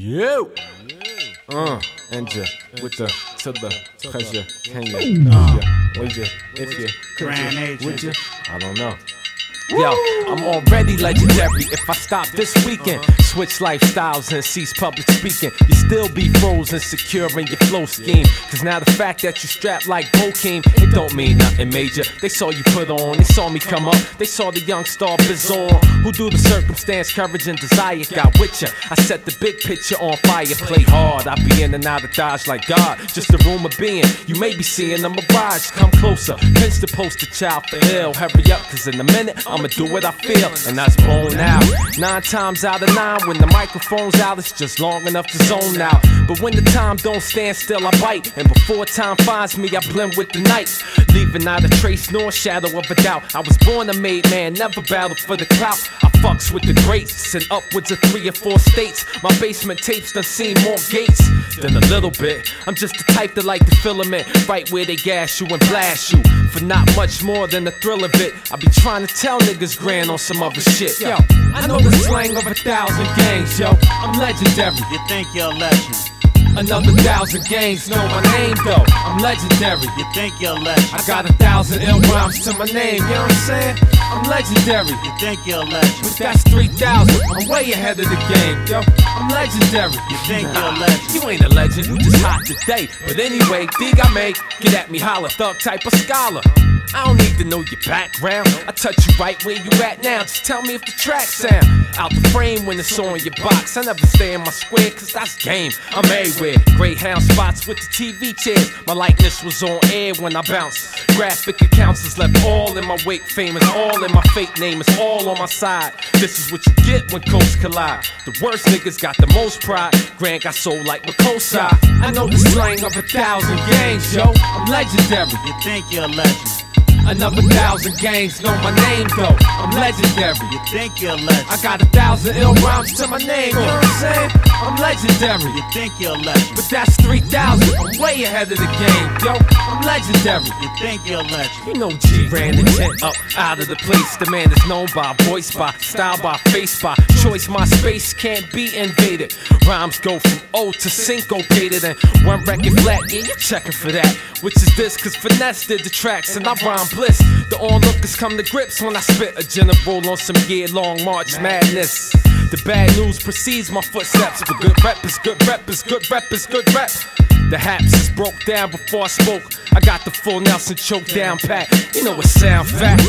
Yo. Uh, enter with the to the pressure. Can you? Uh, would you? If you could Grand you? Would you? I don't know. Yo, I'm already legendary. If I stop this weekend, switch lifestyles and cease public speaking, you still be frozen, secure in your flow scheme. Cause now the fact that you strapped like Bokeem, it don't mean nothing major. They saw you put on, they saw me come up, they saw the young star Bizarre, who do the circumstance, courage, and desire. Got with ya. I set the big picture on fire, play hard. I be in and out of Dodge like God, just a rumor being. You may be seeing a mirage, come closer. Pinch the poster child for ill. Hurry up, cause in a minute, I'ma do what I feel, and that's blown out. Nine times out of nine, when the microphone's out, it's just long enough to zone out. But when the time don't stand still, I bite. And before time finds me, I blend with the night. Leaving not a trace nor shadow of a doubt. I was born a made man, never battled for the clout. I fucks with the greats and upwards of three or four states. My basement tapes done seen more gates than a little bit. I'm just the type that like the filament, right where they gas you and blast you. For not much more than the thrill of it. I be trying to tell niggas grand on some other shit. Yo, I know the slang of a thousand gangs, yo. I'm legendary. You think you're a legend. Another thousand gangs know my name though. I'm legendary. You think you're a legend. I got a thousand ill rhymes to my name, you know what I'm saying? I'm legendary. You think you're legend. But that's 3,000. I'm way ahead of the game, yo. I'm legendary. You think you're a legend. You ain't a legend, you just hot today. But anyway, dig I make, get at me, holler, thug type of scholar. I don't need to know your background. I touch you right where you at now. Just tell me if the track sound out the frame when it's on your box. I never stay in my square, cause that's game. I'm everywhere. Greyhound spots with the TV chairs. My likeness was on air when I bounced. Graphic accounts is left all in my wake. Fame is all in my fake name. Is all on my side. This is what you get when coasts collide. The worst niggas got the most pride. Grand got soul like Makossa. I know the slang of a thousand gangs, yo. I'm legendary. You think you're a legend. Another thousand gangs know my name though. I'm legendary. You think you're legend. I got a thousand ill rhymes to my name, you know what I'm saying? I'm legendary. You think you're legend. But that's 3,000. I'm way ahead of the game, yo. I'm legendary. You think you're legend. You know G ran the tent up out of the place. The man is known by voice, by style, by face, by choice. My space can't be invaded. Rhymes go from old to syncopated and one record flat. Yeah, you checking for that. Which is this, cause Finesse did the tracks and I rhyme bliss. The onlookers come to grips when I spit a general on some year long March madness. The bad news precedes my footsteps, but good rep is good rep is good rep is good rep. The haps is broke down before I spoke. I got the full Nelson choke down pat. You know it sound fat.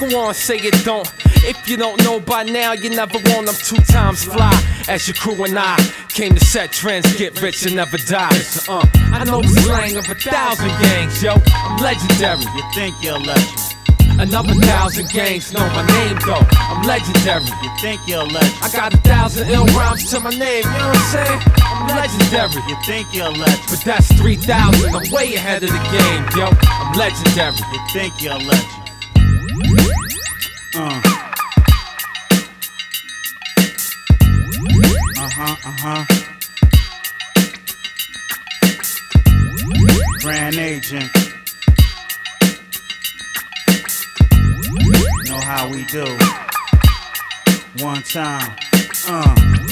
Go on, say it don't. If you don't know by now, you never want them two times fly. As your crew and I came to set trends, get rich and never die. So, uh, I know the slang of a thousand gangs, yo. I'm legendary. You think you're a legend. Another thousand gangs know my name though. I'm legendary. You think you're a legend. I got a thousand ill rhymes to my name, you know what I'm saying? I'm legendary. You think you're a legend. But that's 3,000. I'm way ahead of the game, yo. I'm legendary. You think you're a legend. Uh. Grand agent. Know how we do. One time. Uh.